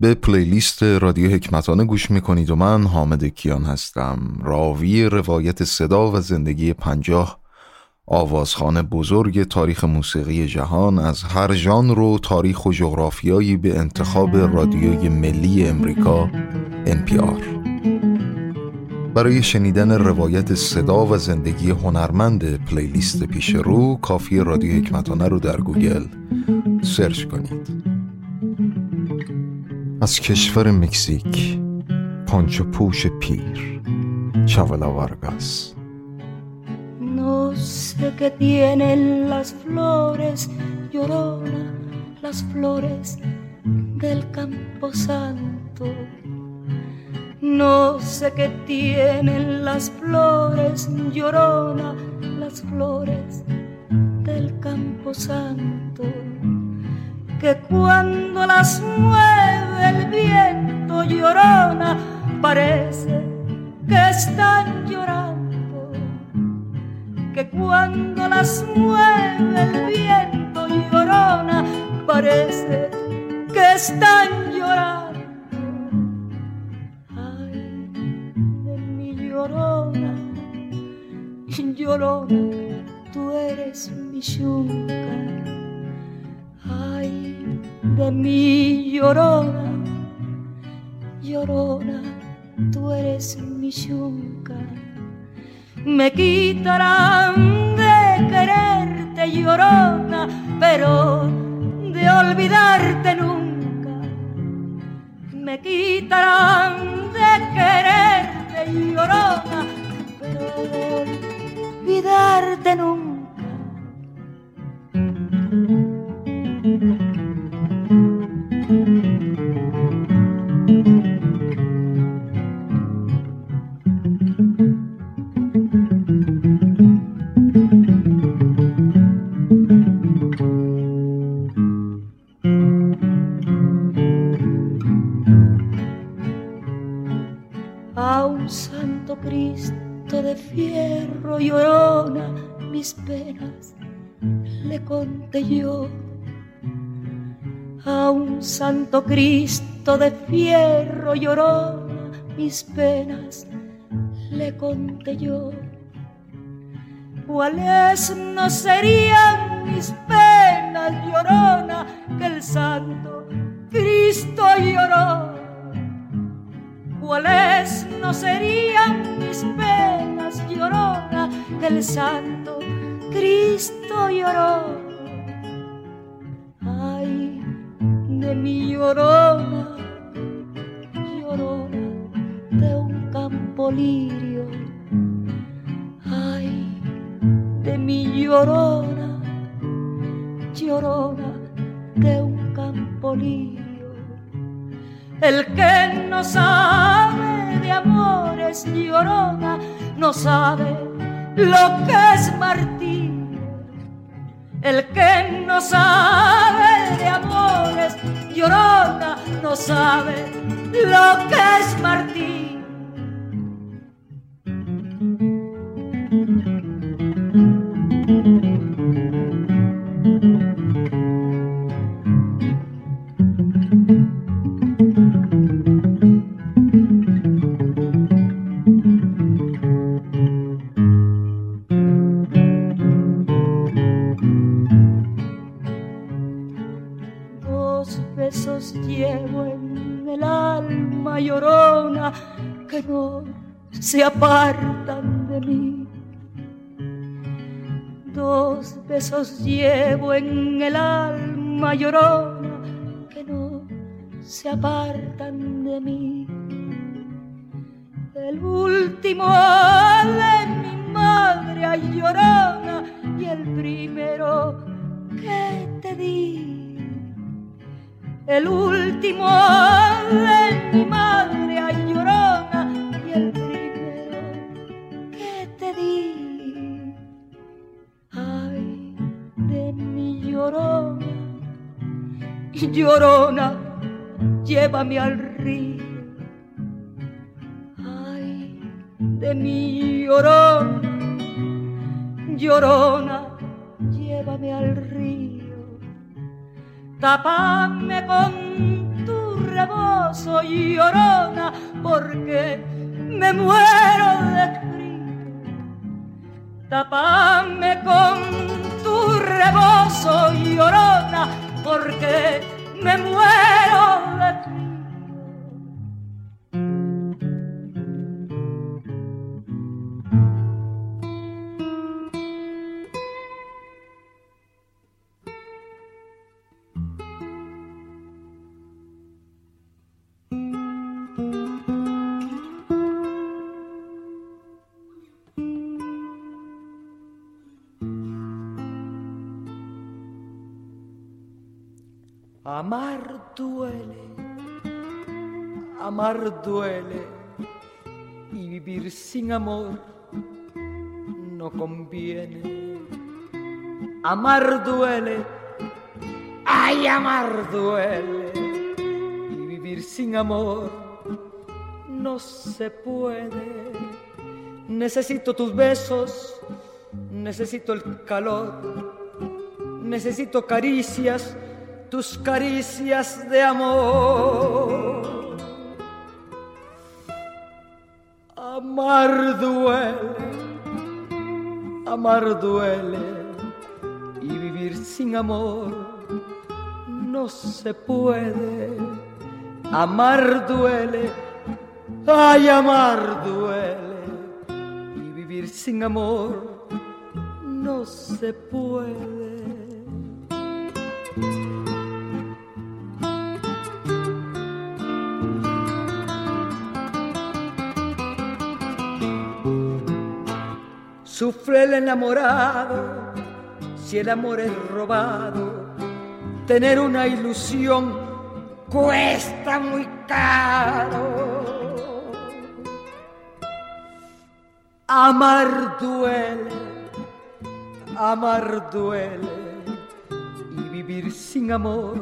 به پلیلیست رادیو حکمتانه گوش می‌کنید و من حامد کیان هستم. راوی روایت صدا و زندگی پنجاه آوازخانه بزرگ تاریخ موسیقی جهان از هر ژانر و تاریخ و جغرافیایی به انتخاب رادیوی ملی امریکا NPR برای شنیدن روایت صدا و زندگی هنرمند پلیلیست پیش رو کافی رادیو حکمتانه رو در گوگل سرچ کنید. از کشور مکزیک پانچو پوش پیر چاولا وارگاس No sé qué tienen las flores, llorona, las flores del campo santo. No sé qué tienen las flores, llorona, las flores del campo santo. Que cuando las mueve el viento llorona, parece que están llorando. Que cuando las mueve el viento llorona, parece que están llorando. Ay, de mi llorona, llorona, tú eres mi yunca. Ay, de mi llorona, tú eres mi yunca. Me quitarán de quererte, llorona, pero de olvidarte nunca. Me quitarán de quererte, llorona, pero de olvidarte nunca. Cristo de fierro llorona mis penas le conté yo. ¿Cuáles no serían mis penas llorona que el santo Cristo lloró? ¿Cuáles no serían mis penas llorona que el santo Cristo lloró? Llorona, llorona de un campo lirio. Ay, de mi llorona, llorona de un campo lirio. El que no sabe de amores llorona, no sabe lo que es martirio. El que no sabe de amores llorona, no sabe lo que es martirio. Se apartan de mí. Dos besos llevo en el alma llorona que no se apartan de mí. El último de mi madre llorona y el primero que te di. El último de mi madre llorona y el primero Ay, de mi llorona, llorona, llévame al río. Ay, de mi llorona, llorona, llévame al río. Tápame con tu rebozo llorona, porque me muero de. Tapame con tu rebozo llorona, porque me muero de frío. Amar duele, amar duele y vivir sin amor no conviene. Amar duele, ay, amar duele y vivir sin amor no se puede. Necesito tus besos, necesito el calor, necesito caricias tus caricias de amor. Amar duele, amar duele y vivir sin amor no se puede. Amar duele, ay, amar duele y vivir sin amor no se puede. Sufre el enamorado si el amor es robado. Tener una ilusión cuesta muy caro. Amar duele, amar duele y vivir sin amor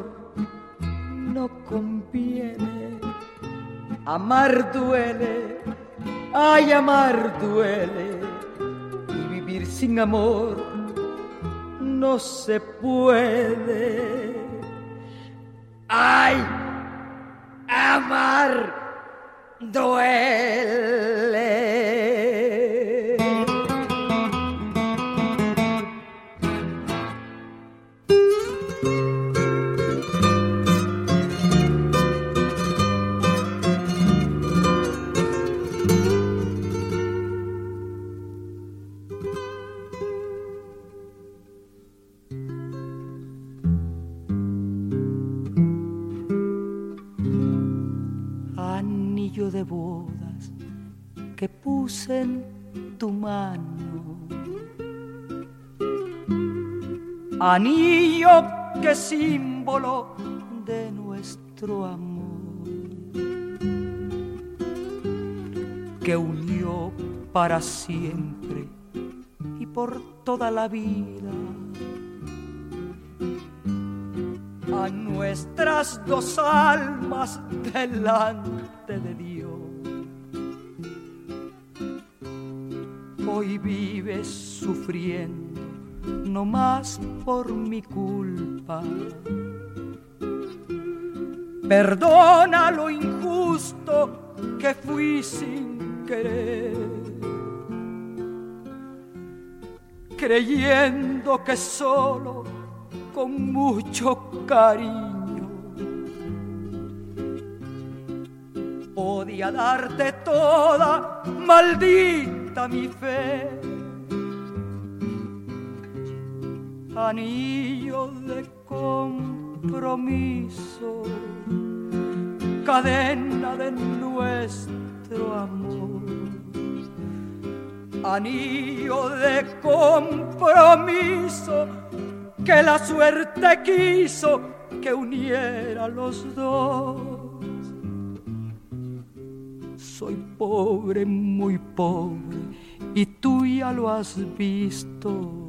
no conviene. Amar duele, ay, amar duele sin amor no se puede. Ay, amar duele. Anillo que símbolo de nuestro amor, que unió para siempre y por toda la vida a nuestras dos almas delante de Dios. hoy vives sufriendo, no más por mi culpa. Perdona lo injusto que fui sin querer, creyendo que solo con mucho cariño podía darte toda maldita mi fe. Anillo de compromiso, cadena de nuestro amor. Anillo de compromiso que la suerte quiso que uniera los dos soy pobre, muy pobre, y tú ya lo has visto.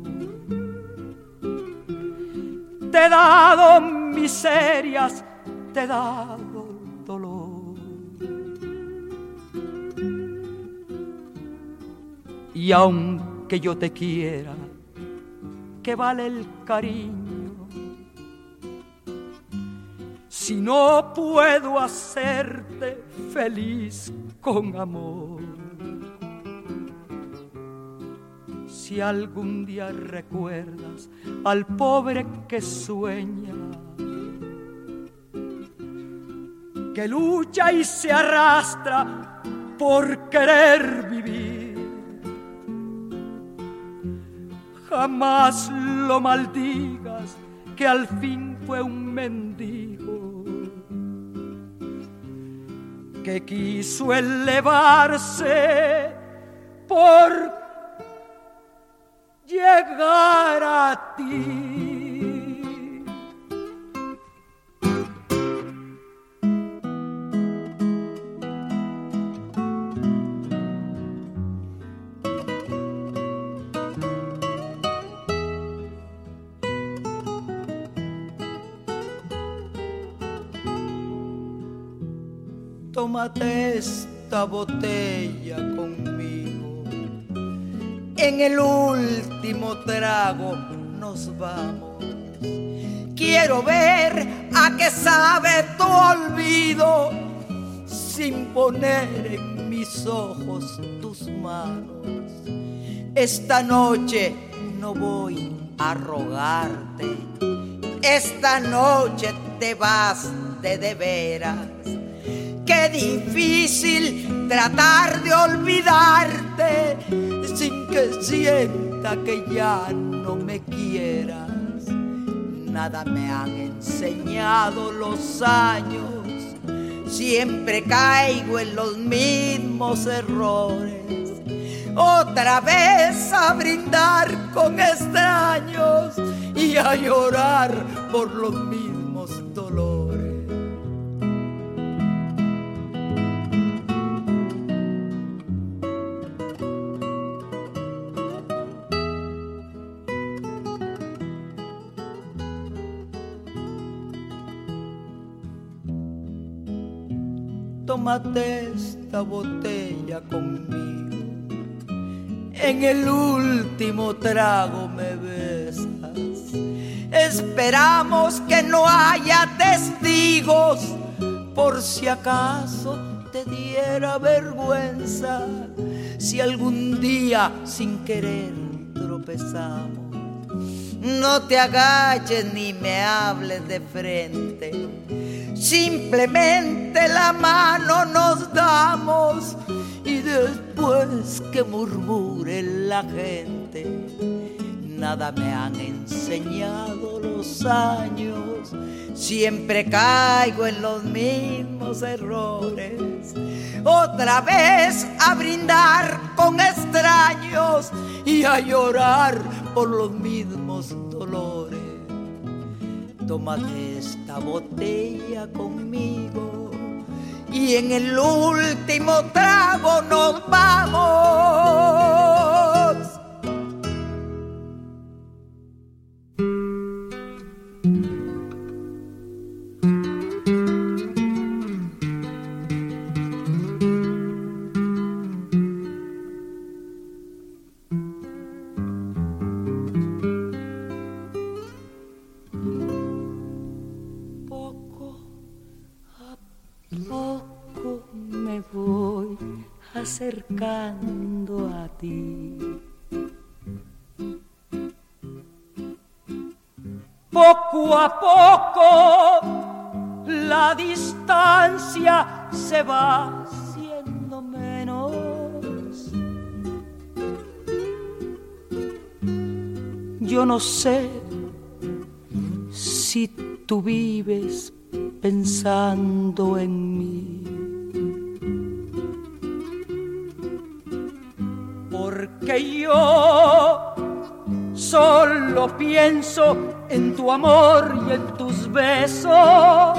Te he dado miserias, te he dado dolor. Y aunque yo te quiera, que vale el cariño, si no puedo hacerte feliz con amor. Si algún día recuerdas al pobre que sueña, que lucha y se arrastra por querer vivir, jamás lo maldigas que al fin fue un mendigo. Que quiso elevarse por llegar a ti. tómate esta botella conmigo. En el último trago nos vamos. Quiero ver a qué sabe tu olvido sin poner en mis ojos tus manos. Esta noche no voy a rogarte. Esta noche te vas de de veras Qué difícil tratar de olvidarte sin que sienta que ya no me quieras. Nada me han enseñado los años, siempre caigo en los mismos errores. Otra vez a brindar con extraños y a llorar por los mismos dolores. Tómate esta botella conmigo. En el último trago me besas. Esperamos que no haya testigos por si acaso te diera vergüenza si algún día sin querer tropezamos. No te agaches ni me hables de frente Simplemente la mano nos damos y después que murmure la gente, nada me han enseñado los años. Siempre caigo en los mismos errores. Otra vez a brindar con extraños y a llorar por los mismos dolores. Tómate esta botella conmigo y en el último trago nos vamos. Poco a poco la distancia se va haciendo menos. Yo no sé si tú vives pensando en mí. que yo solo pienso en tu amor y en tus besos.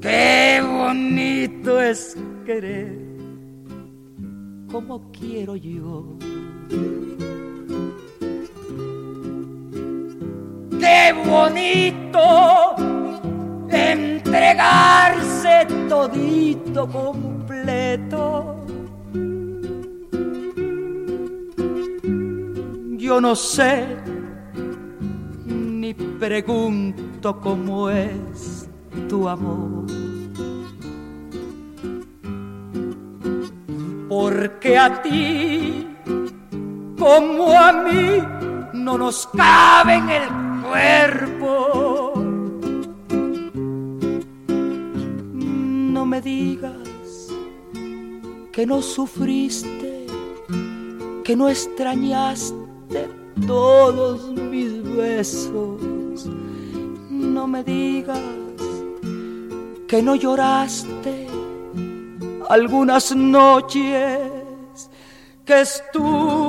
Qué bonito es querer como quiero yo. Qué bonito entregarse todito completo yo no sé ni pregunto cómo es tu amor. Porque a ti, como a mí, no nos cabe en el cuerpo. No me digas que no sufriste, que no extrañaste todos mis besos. No me digas que no lloraste algunas noches que estuve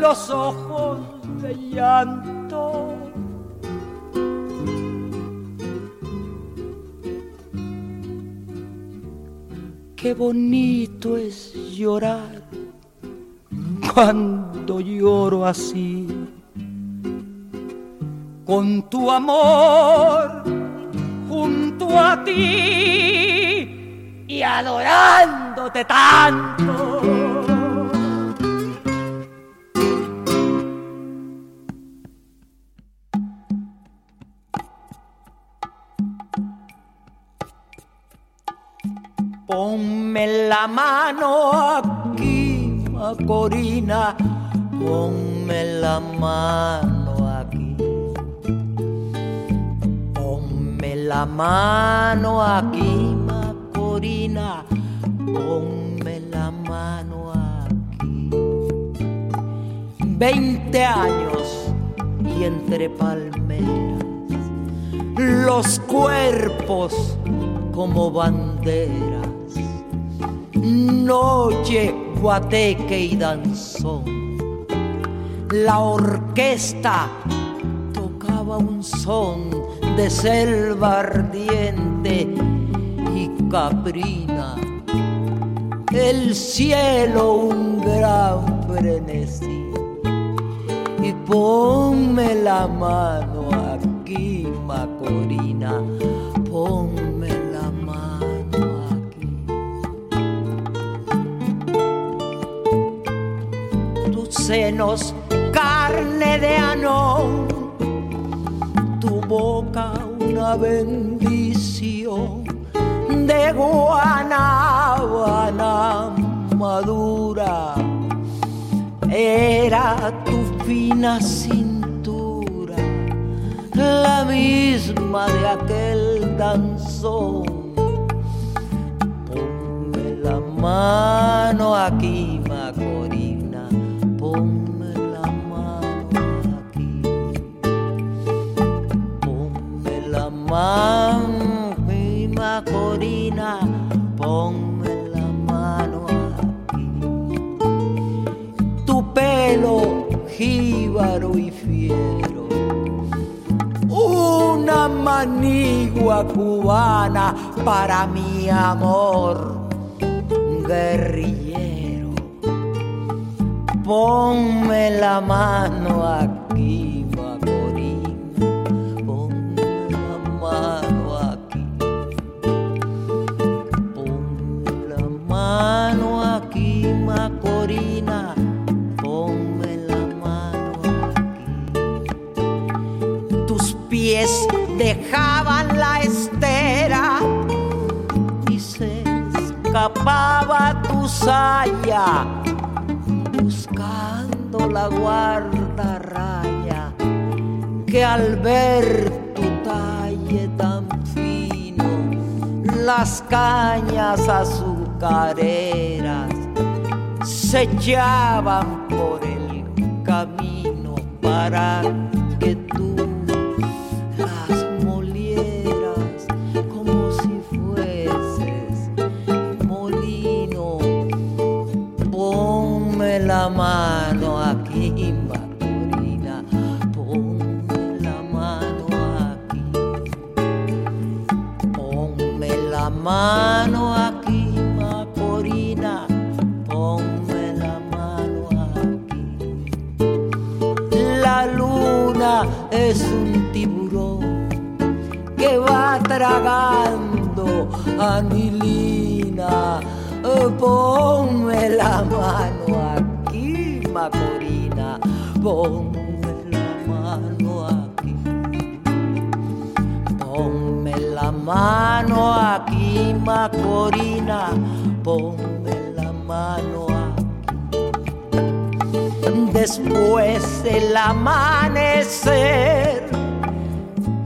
los ojos de llanto. Qué bonito es llorar cuando lloro así, con tu amor junto a ti y adorándote tanto. Ponme la mano aquí, Macorina, ponme la mano aquí. Ponme la mano aquí, Macorina, ponme la mano aquí. Veinte años y entre palmeras, los cuerpos como banderas noche, guateque y danzón. La orquesta tocaba un son de selva ardiente y caprina. El cielo un gran frenesí. Y ponme la mano aquí, Macorina, ponme senos, carne de anón, tu boca una bendición de guanábana madura, era tu fina cintura, la misma de aquel danzón. Ponme la mano aquí, Macorina la mano, mi Macorina, ponme la mano aquí. Tu pelo jíbaro y fiero, una manigua cubana para mi amor guerrilla ponme la mano aquí, saya la guarda raya que al ver tu talle tan fino, las cañas azucareras se echaban por el camino para mano aquí, Maporina, ponme la mano aquí. La luna es un tiburón que va tragando a mi lina. Ponme la mano aquí, Macorina, ponme la mano aquí. Ponme la mano aquí. Macorina, ponme la mano aquí. Después del amanecer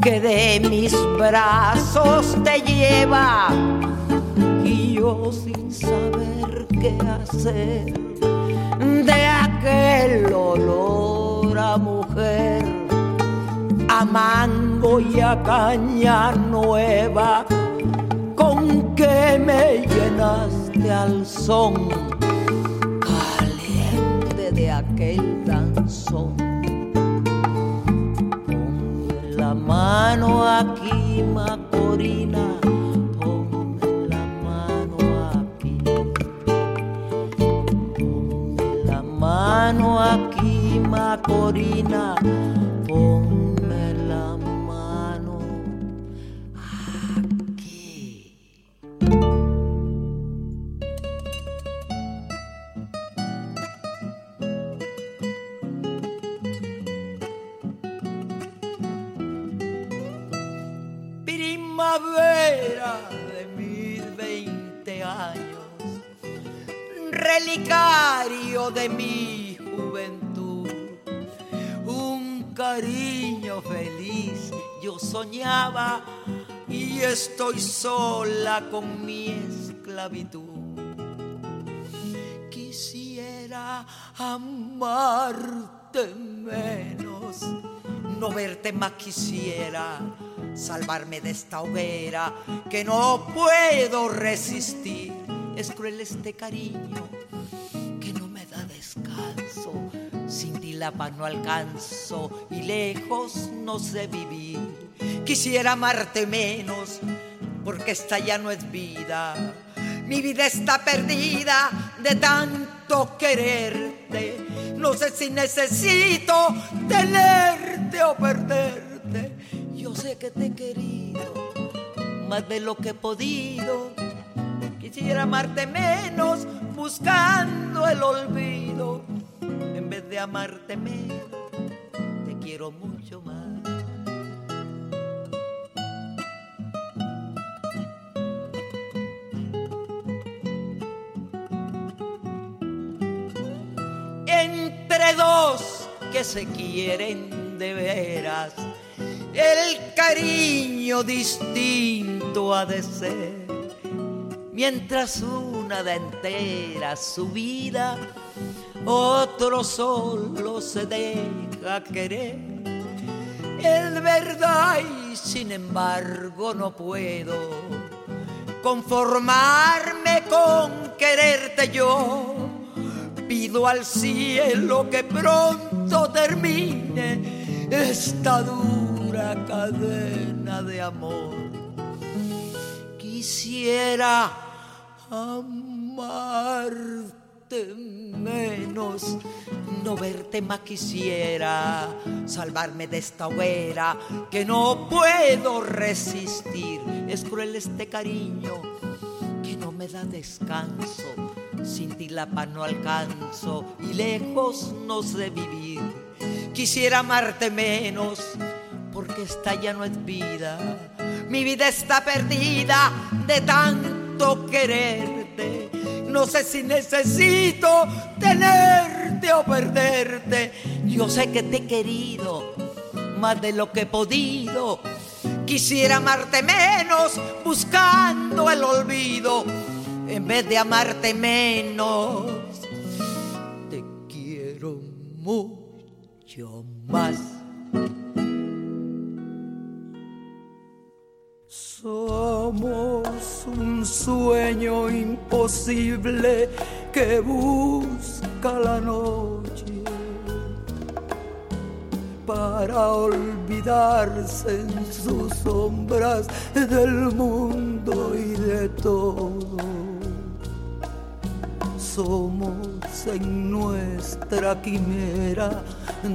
que de mis brazos te lleva y yo sin saber qué hacer de aquel olor a mujer, a mango y a caña nueva con que me llenaste al son caliente de aquel danzón. Ponme la mano aquí, Macorina, ponme la mano aquí. Ponme la mano aquí, Macorina, relicario de mi juventud, un cariño feliz yo soñaba y estoy sola con mi esclavitud. Quisiera amarte menos, no verte más quisiera, salvarme de esta hoguera que no puedo resistir. Es cruel este cariño la paz no alcanzo y lejos no sé vivir. Quisiera amarte menos porque esta ya no es vida. Mi vida está perdida de tanto quererte. No sé si necesito tenerte o perderte. Yo sé que te he querido más de lo que he podido. Quisiera amarte menos buscando el olvido. De amarte menos, te quiero mucho más. Entre dos que se quieren de veras, el cariño distinto ha de ser. Mientras una da entera su vida, otro solo se deja querer. Es verdad y sin embargo no puedo conformarme con quererte yo. Pido al cielo que pronto termine esta dura cadena de amor. Quisiera amarte menos, no verte más quisiera, salvarme de esta hoguera que no puedo resistir. Es cruel este cariño que no me da descanso. Sin ti la paz no alcanzo y lejos no sé vivir. Quisiera amarte menos porque esta ya no es vida. Mi vida está perdida de tanto quererte. No sé si necesito tenerte o perderte. Yo sé que te he querido más de lo que he podido. Quisiera amarte menos buscando el olvido. En vez de amarte menos, te quiero mucho más. Imposible que busca la noche para olvidarse en sus sombras del mundo y de todo. Somos en nuestra quimera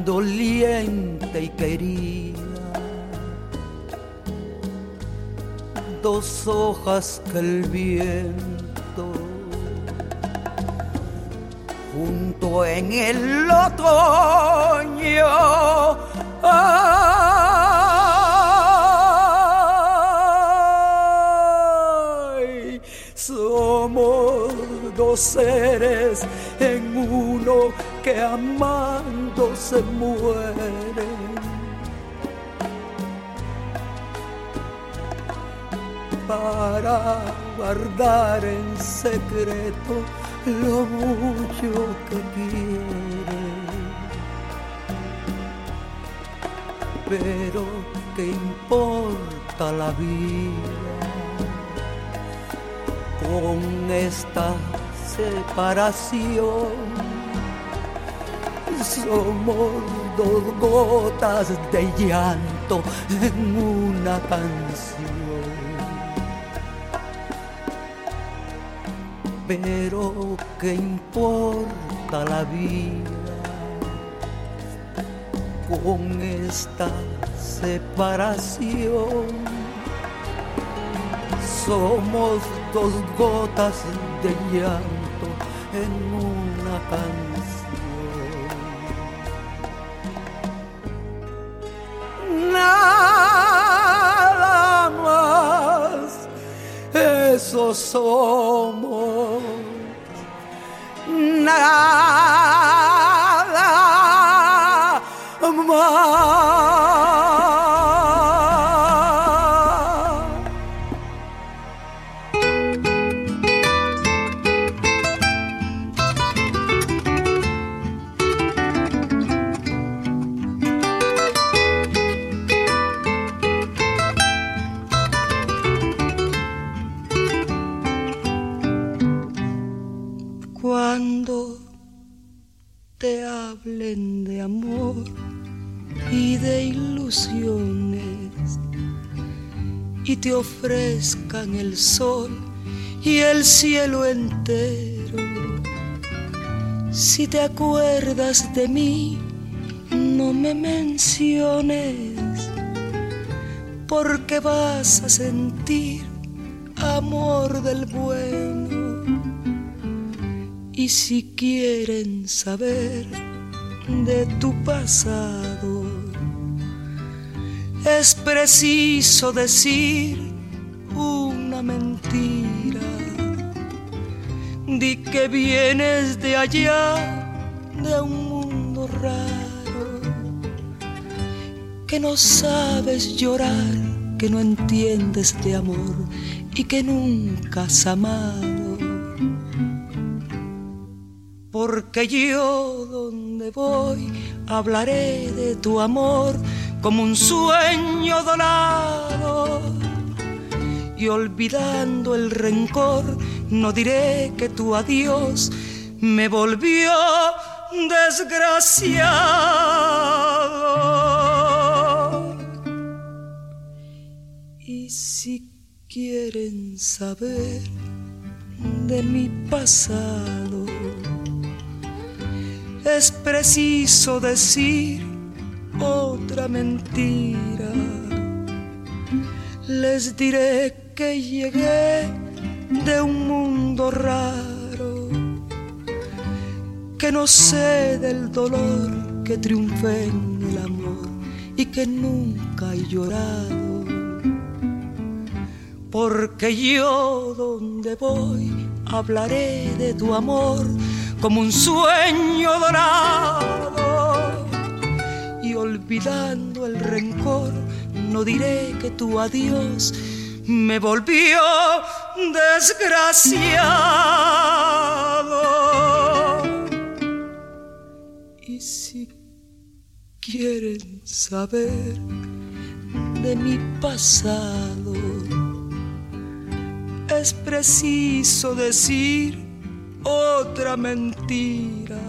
doliente y querida. Dos hojas que el viento en el otoño. Somos dos seres en uno que amando se mueren. para guardar en secreto lo mucho que quiere. Pero ¿qué importa la vida con esta separación? Somos dos gotas de llanto en una canción. Pero ¿qué importa la vida con esta separación? Somos dos gotas de llanto en una canción. Nada más, eso somos na nada te ofrezcan el sol y el cielo entero. Si te acuerdas de mí, no me menciones, porque vas a sentir amor del bueno. Y si quieren saber de tu pasado, es preciso decir una mentira. Di que vienes de allá, de un mundo raro, que no sabes llorar, que no entiendes de amor y que nunca has amado. Porque yo donde voy hablaré de tu amor como un sueño dorado. Y olvidando el rencor, no diré que tu adiós me volvió desgraciado. Y si quieren saber de mi pasado, es preciso decir otra mentira. Les diré que llegué de un mundo raro, que no sé del dolor que triunfé en el amor y que nunca he llorado. Porque yo donde voy hablaré de tu amor como un sueño dorado olvidando el rencor, no diré que tu adiós me volvió desgraciado. Y si quieren saber de mi pasado, es preciso decir otra mentira